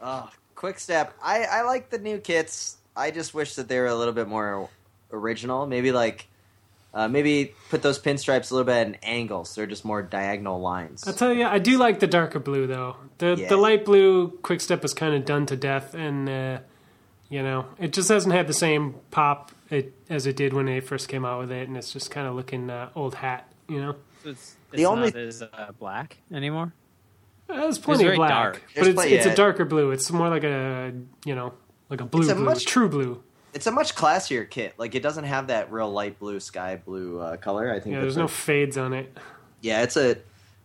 Oh, quick step. I, I like the new kits. I just wish that they were a little bit more original. Maybe like, uh, maybe put those pinstripes a little bit at an angle, so they're just more diagonal lines. I'll tell you, I do like the darker blue though. The Yeah. the light blue quick step is kind of done to death, and uh, you know it just hasn't had the same pop it, as it did when they first came out with it, and it's just kind of looking uh, old hat. You know, it's, The it's only- not as uh, black anymore. Uh, there's plenty very of black, dark. but There's it's plenty- it's a darker blue. It's more like a you know like a blue It's a blue, much- true blue. It's a much classier kit. Like it doesn't have that real light blue, sky blue uh, color. I think. Yeah, there's no fades on it. Yeah, it's a.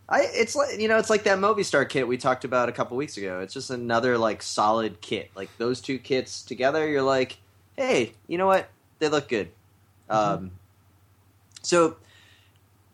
I it's like you know it's like that Movistar kit we talked about a couple weeks ago. It's just another like solid kit. Like those two kits together, you're like, hey, you know what? They look good. Um, so,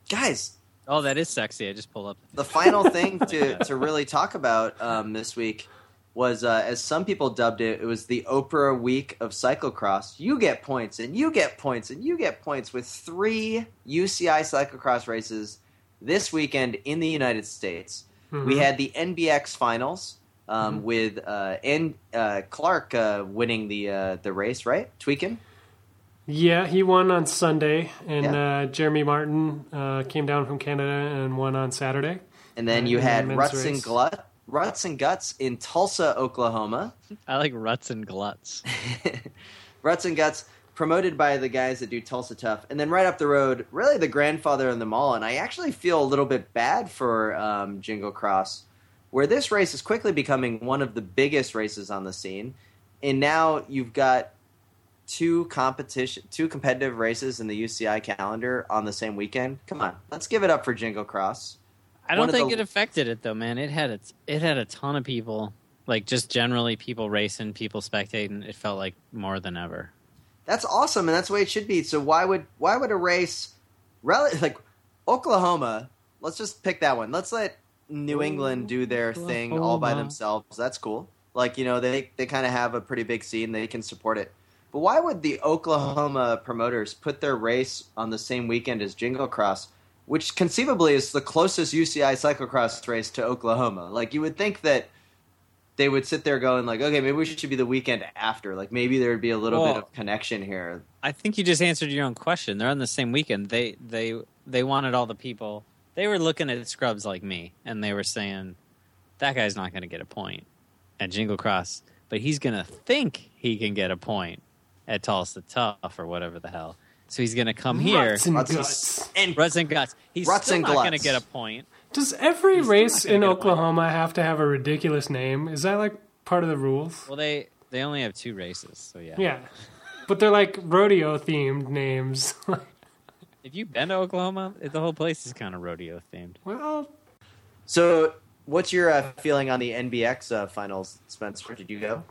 guys, Oh, that is sexy. I just pulled up. the final thing to to really talk about um, this week was, uh, as some people dubbed it, it was the Oprah week of cyclocross. You get points, and you get points, and you get points with three UCI cyclocross races this weekend in the United States. We had the NBX finals um, with uh, N- uh, Clark uh, winning the uh, the race, right? Tweakin. Yeah, he won on Sunday, and Yeah. uh, Jeremy Martin uh, came down from Canada and won on Saturday. And then Right, you had then men's Ruts and. Glut, Ruts and Guts in Tulsa, Oklahoma. I like ruts and gluts. Ruts and Guts, promoted by the guys that do Tulsa Tough. And then right up the road, really the grandfather of them all. And I actually feel a little bit bad for um, Jingle Cross, where this race is quickly becoming one of the biggest races on the scene. And now you've got two competition, two competitive races in the UCI calendar on the same weekend. Come on, let's give it up for Jingle Cross. I don't think the- it affected it though, man. It had a, it had a ton of people, like just generally people racing, people spectating. It felt like more than ever. That's awesome, and that's the way it should be. So why would why would a race, rel- like Oklahoma? Let's just pick that one. Let's let New England do their thing all by themselves. That's cool. Like you know they they kind of have a pretty big scene. They can support it. But why would the Oklahoma promoters put their race on the same weekend as Jingle Cross, which conceivably is the closest UCI cyclocross race to Oklahoma? Like you would think that they would sit there going like, okay, maybe we should be the weekend after. Like maybe there would be a little bit of connection here. I think you just answered your own question. They're on the same weekend. They they they wanted all the people. They were looking at scrubs like me, and they were saying that guy's not going to get a point at Jingle Cross, but he's going to think he can get a point at Tulsa Tough or whatever the hell. So he's going to come here. Ruts and Ruts and- guts. And Ruts and guts. He's Ruts still and not going to get a point. Does every He's race in get a. Oklahoma have to have a ridiculous name? Is that like part of the rules? Well, they they only have two races, so yeah. Yeah, but they're like rodeo themed names. If you've been to Oklahoma, the whole place is kind of rodeo themed. well, So, what's your uh, feeling on the NBX uh, finals, Spencer? Did you go?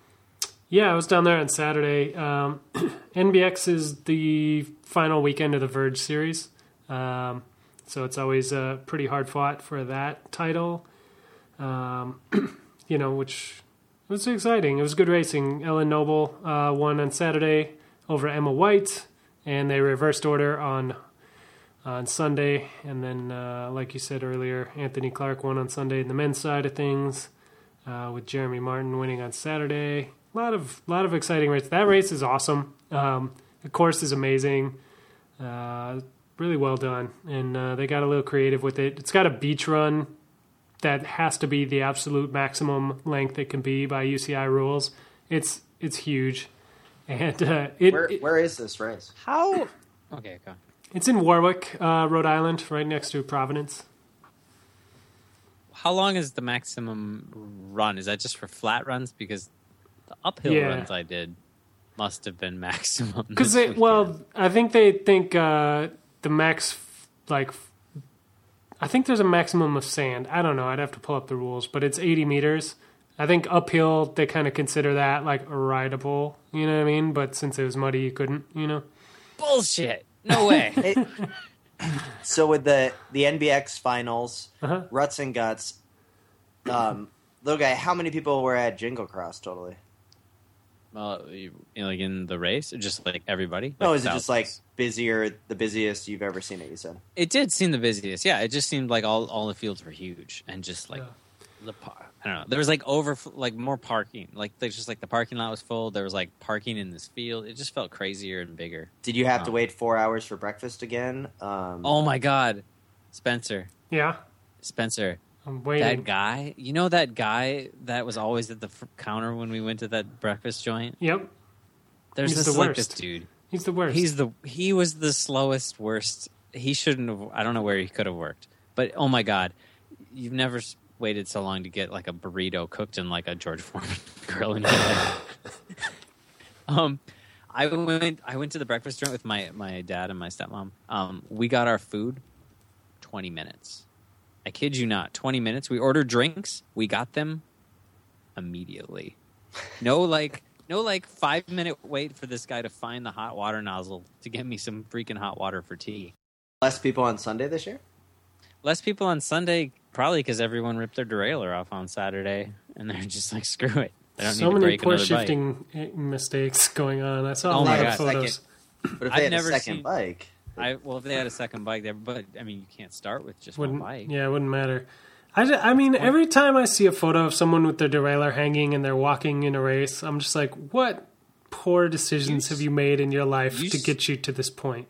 yeah, I was down there on Saturday. Um, NBX is the final weekend of the Verge series, um, so it's always uh, pretty hard fought for that title. Um, you know, which was exciting. It was good racing. Ellen Noble uh, won on Saturday over Emma White, and they reversed order on on Sunday. And then, uh, like you said earlier, Anthony Clark won on Sunday in the men's side of things, uh, with Jeremy Martin winning on Saturday. A lot of lot of exciting races. That race is awesome. Um, the course is amazing. Uh, really well done, and uh, they got a little creative with it. It's got a beach run that has to be the absolute maximum length it can be by UCI rules. It's it's huge, and uh, it, Where it- Where is this race? How? Okay, go. it's in Warwick, uh, Rhode Island, right next to Providence. How long is the maximum run? Is that just for flat runs? Because the uphill Yeah. runs I did must have been maximum. Because this they, weekend. well, I think they think uh, the max, like, I think there's a maximum of sand. I don't know. I'd have to pull up the rules, but it's 80 meters. I think uphill they kind of consider that like a rideable. You know what I mean? But since it was muddy, you couldn't. You know. bullshit. No way. It- so with the the NBX finals, Uh-huh. Ruts and Guts, um, little guy, how many people were at Jingle Cross totally? Well, you, you know, like in the race, or just like everybody. No, Like is it just like busier, the busiest you've ever seen it? You said. It did seem the busiest. Yeah, it just seemed like all all the fields were huge and just like the par- I don't know. There was like over like more parking. Like there's just like the parking lot was full. There was like parking in this field. It just felt crazier and bigger. Did you have to Oh. wait four hours for breakfast again? Um, Oh my god, Spencer, Yeah, Spencer, I'm that guy. You know that guy that was always at the f- counter when we went to that breakfast joint. Yep, There's He's this the like this dude. he's the worst. He's the he was the slowest, worst. He shouldn't have. I don't know where he could have worked, but oh my god, you've never waited so long to get like a burrito cooked in like a George Foreman grill in your head. um, I went. I went to the breakfast joint with my my dad and my stepmom. Um, we got our food twenty minutes. I kid you not, twenty minutes. We ordered drinks. We got them immediately. No, like no, like five minute wait for this guy to find the hot water nozzle to get me some freaking hot water for tea. less people on Sunday this year. Less people on Sunday, probably because everyone ripped their derailleur off on Saturday, and they're just like, screw it. I don't so need to many break poor another bike. shifting eh, mistakes going on. I saw a Oh my lot of God. photos. But if I've they had a second seen- bike, I well, if they had a second bike there, but I mean, you can't start with just Wouldn't one bike. yeah, it wouldn't matter. I, I mean, every time I see a photo of someone with their derailleur hanging and they're walking in a race, I'm just like, what poor decisions You have you made in your life you to get you to this point?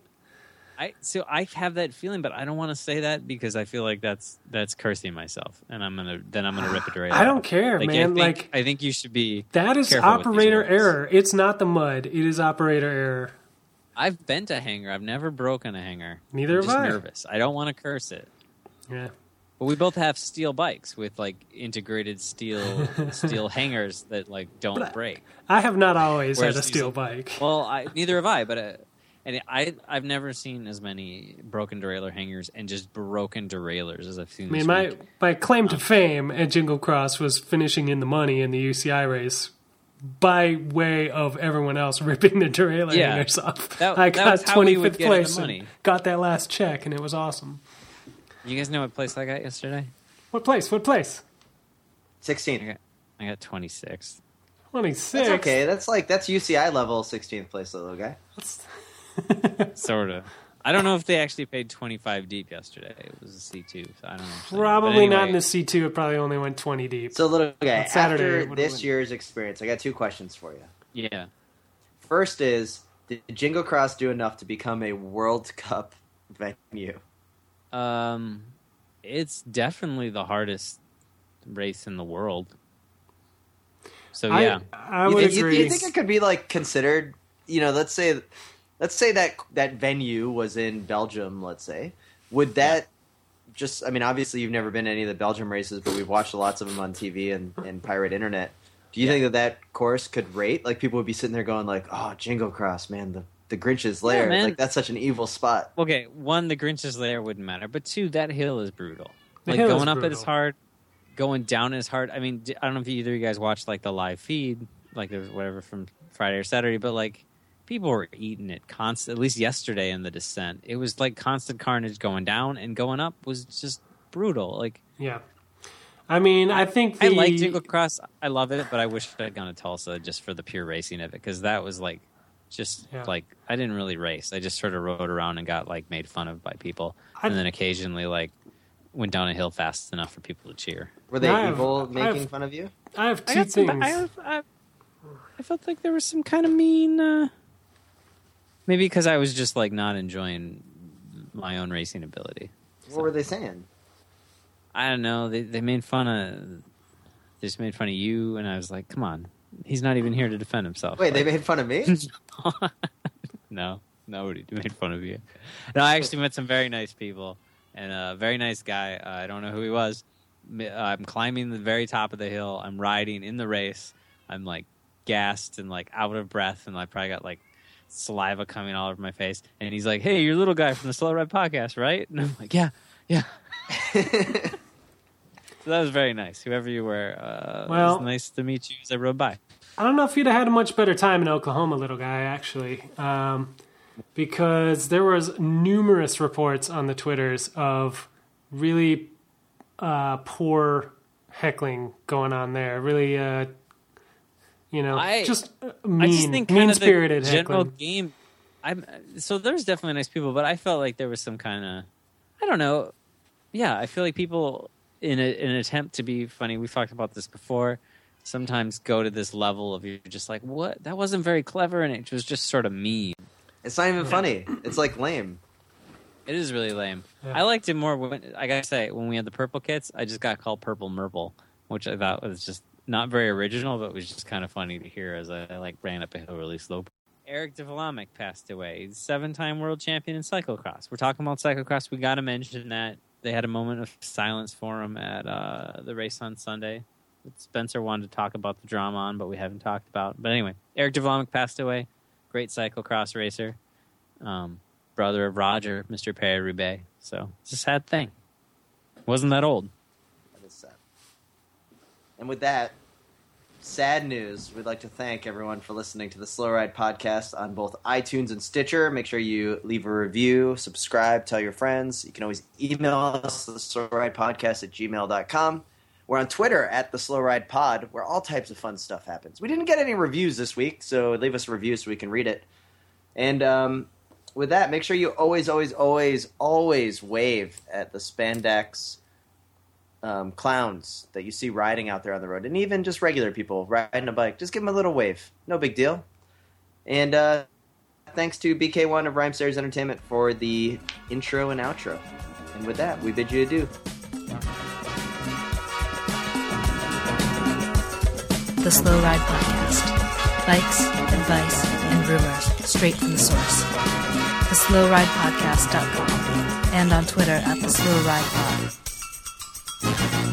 I so I have that feeling, but I don't want to say that because I feel like that's that's cursing myself, and I'm gonna then I'm gonna rip it right. I don't care, Like, man. I think, like I think you should be. that is careful with these operator error. It's not the mud. It is operator error. I've bent a hanger. I've never broken a hanger. Neither I'm have just I. nervous. I don't want to curse it. Yeah. But we both have steel bikes with like integrated steel steel hangers that like don't But break. I have not always Whereas had a steel bike. Well, I, neither have I, but uh, and I I've never seen as many broken derailleur hangers and just broken derailleurs as I've seen. I mean, my, week. my claim to fame at Jingle Cross was finishing in the money in the UCI race by way of everyone else ripping the derailleur Yeah. hangers off. That- I got was how we would 25th place money. and got that last check, and it was awesome. You guys know what place I got yesterday? What place? What place? 16. I got I got 26. 26. Okay. That's like that's UCI level 16th place, little guy. sort of. I don't know if they actually paid 25 deep yesterday. It was a C2, so I don't know. Probably not in the C2. It probably only went 20 deep. So, little guy, On Saturday, after this we- year's experience, I got two questions for you. Yeah. First is, did Jingle Cross do enough to become a World Cup venue? Um, it's definitely the hardest race in the world. So yeah, I you, would think, you- agree. you think it could be like considered? You know, let's say, let's say that that venue was in Belgium. Let's say, would that just? I mean, obviously, you've never been to any of the Belgium races, but we've watched lots of them on TV and, and pirate internet. Do you think that that course could rate? Like people would be sitting there going, like, "Oh, Jingle Cross, man, the the Grinch's lair. man. like that's such an evil spot." okay. One, the Grinch's lair wouldn't matter, but two, that hill is brutal. The like going up brutal. is hard, going down is hard. I mean, I don't know if either of you guys watched like the live feed, like there was whatever from Friday or Saturday, but like people were eating it constant. At least yesterday in the descent, it was like constant carnage going down and going up was just brutal. Like yeah. I mean, I think the, I like Jingle Cross. I love it, but I wish I'd gone to Tulsa just for the pure racing of it because that was like just Yeah. like I didn't really race. I just sort of rode around and got like made fun of by people, I- and then occasionally like went down a hill fast enough for people to cheer. Were they I have- evil I making have- fun of you? I have I two some. things. I, have, I, I felt like there was some kind of mean. Uh, maybe because I was just like not enjoying my own racing ability. What were they saying? I don't know. They they made fun of. They just made fun of you, and I was like, "Come on, he's not even here to defend himself." Wait, they made fun of me? no, nobody made fun of you. No, I actually met some very nice people, and a very nice guy. Uh, I don't know who he was. Uh, I'm climbing the very top of the hill. I'm riding in the race. I'm like gassed and like out of breath, and I probably got like saliva coming all over my face. And he's like, "Hey, you're a little guy from the Slow Ride podcast, right?" And I'm like, "Yeah, yeah." So that was very nice. Whoever you were, uh, it Well- was nice to meet you as I rode by. I don't know if you'd have had a much better time in Oklahoma, little guy, actually, um, because there was numerous reports on the Twitters of really uh, poor heckling going on there. Really, uh, you know, I- just uh, I mean, just think kind mean of the spirited general heckling. game. I'm so there's definitely nice people, but I felt like there was some kind of I don't know. Yeah, I feel like people in, a, in an attempt to be funny. We've talked about this before. Sometimes go to this level of you're just like, what? That wasn't very clever, and it was just sort of mean. it's not even funny. It's like lame. It is really lame. Yeah. I liked it more when I gotta say when we had the purple kits. I just got called Purple Merple, which I thought was just not very original, but was just kind of funny to hear as I, I like ran up a hill really slow. Eric De Vlaeminck passed away. He's seven-time world champion in cyclocross. We're talking about cyclocross. We got to mention that they had a moment of silence for him at uh, the race on Sunday. Spencer wanted to talk about the drama on, but we haven't talked about. But anyway, Eric De Vlaeminck passed away. Great cyclocross racer. Um, brother of Roger, Mr. Paris-Roubaix. So it's a sad thing. Wasn't that old? And with that, sad news, we'd like to thank everyone for listening to the Slow Ride podcast on both iTunes and Stitcher. Make sure you leave a review, subscribe, tell your friends. You can always email us, the Slow Ride podcast at gmail.com. We're on Twitter at the Slow Ride Pod, where all types of fun stuff happens. We didn't get any reviews this week, so leave us a review so we can read it. And um, with that, make sure you always, always, always, always wave at the spandex um, clowns that you see riding out there on the road, and even just regular people riding a bike. Just give them a little wave. No big deal. And uh, thanks to BK1 of Rhyme Series Entertainment for the intro and outro. And with that, we bid you adieu. The Slow Ride Podcast. Bikes, advice, and rumors straight from the source. TheSlowRidePodcast.com and on Twitter at The Slow Ride Pod. Thank you.